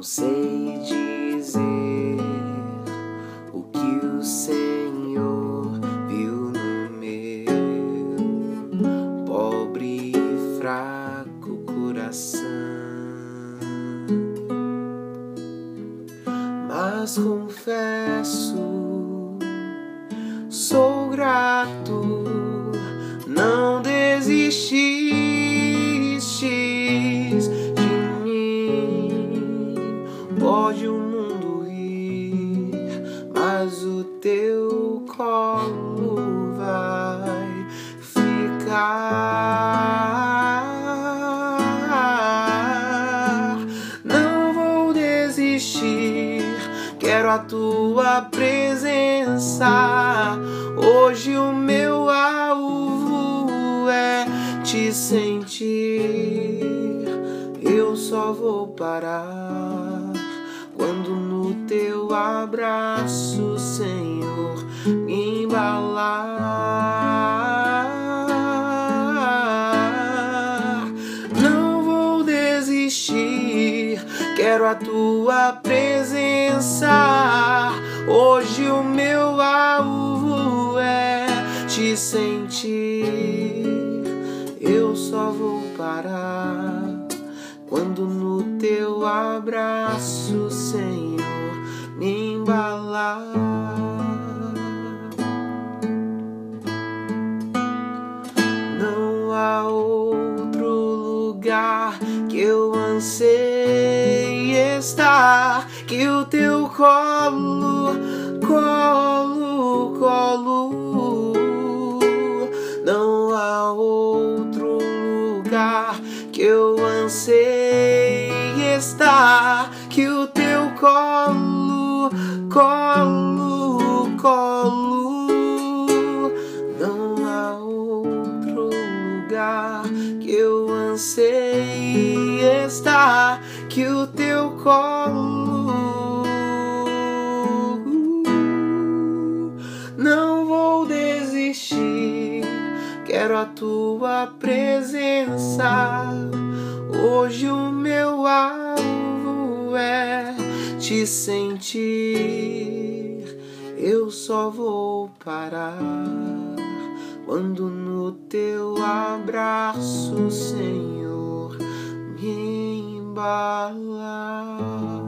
lhe dizer o que o Senhor viu no meu pobre e fraco coração. Mas confesso, sou grato, mas o teu colo vai ficar. Não vou desistir, quero a tua presença. Hoje o meu alvo é te sentir. Eu só vou parar quando no teu abraço, Não vou desistir, quero a tua presença. Hoje o meu alvo é te sentir. Eu só vou parar quando no teu abraço, Senhor, lugar que eu ansei estar que o teu colo, colo, colo. Não há outro lugar que eu ansei estar que o teu colo, colo, colo. Não há outro lugar que eu ansei que o teu colo. Não vou desistir, quero a tua presença. Hoje o meu alvo é te sentir. Eu só vou parar quando no teu abraço, Senhor, my life.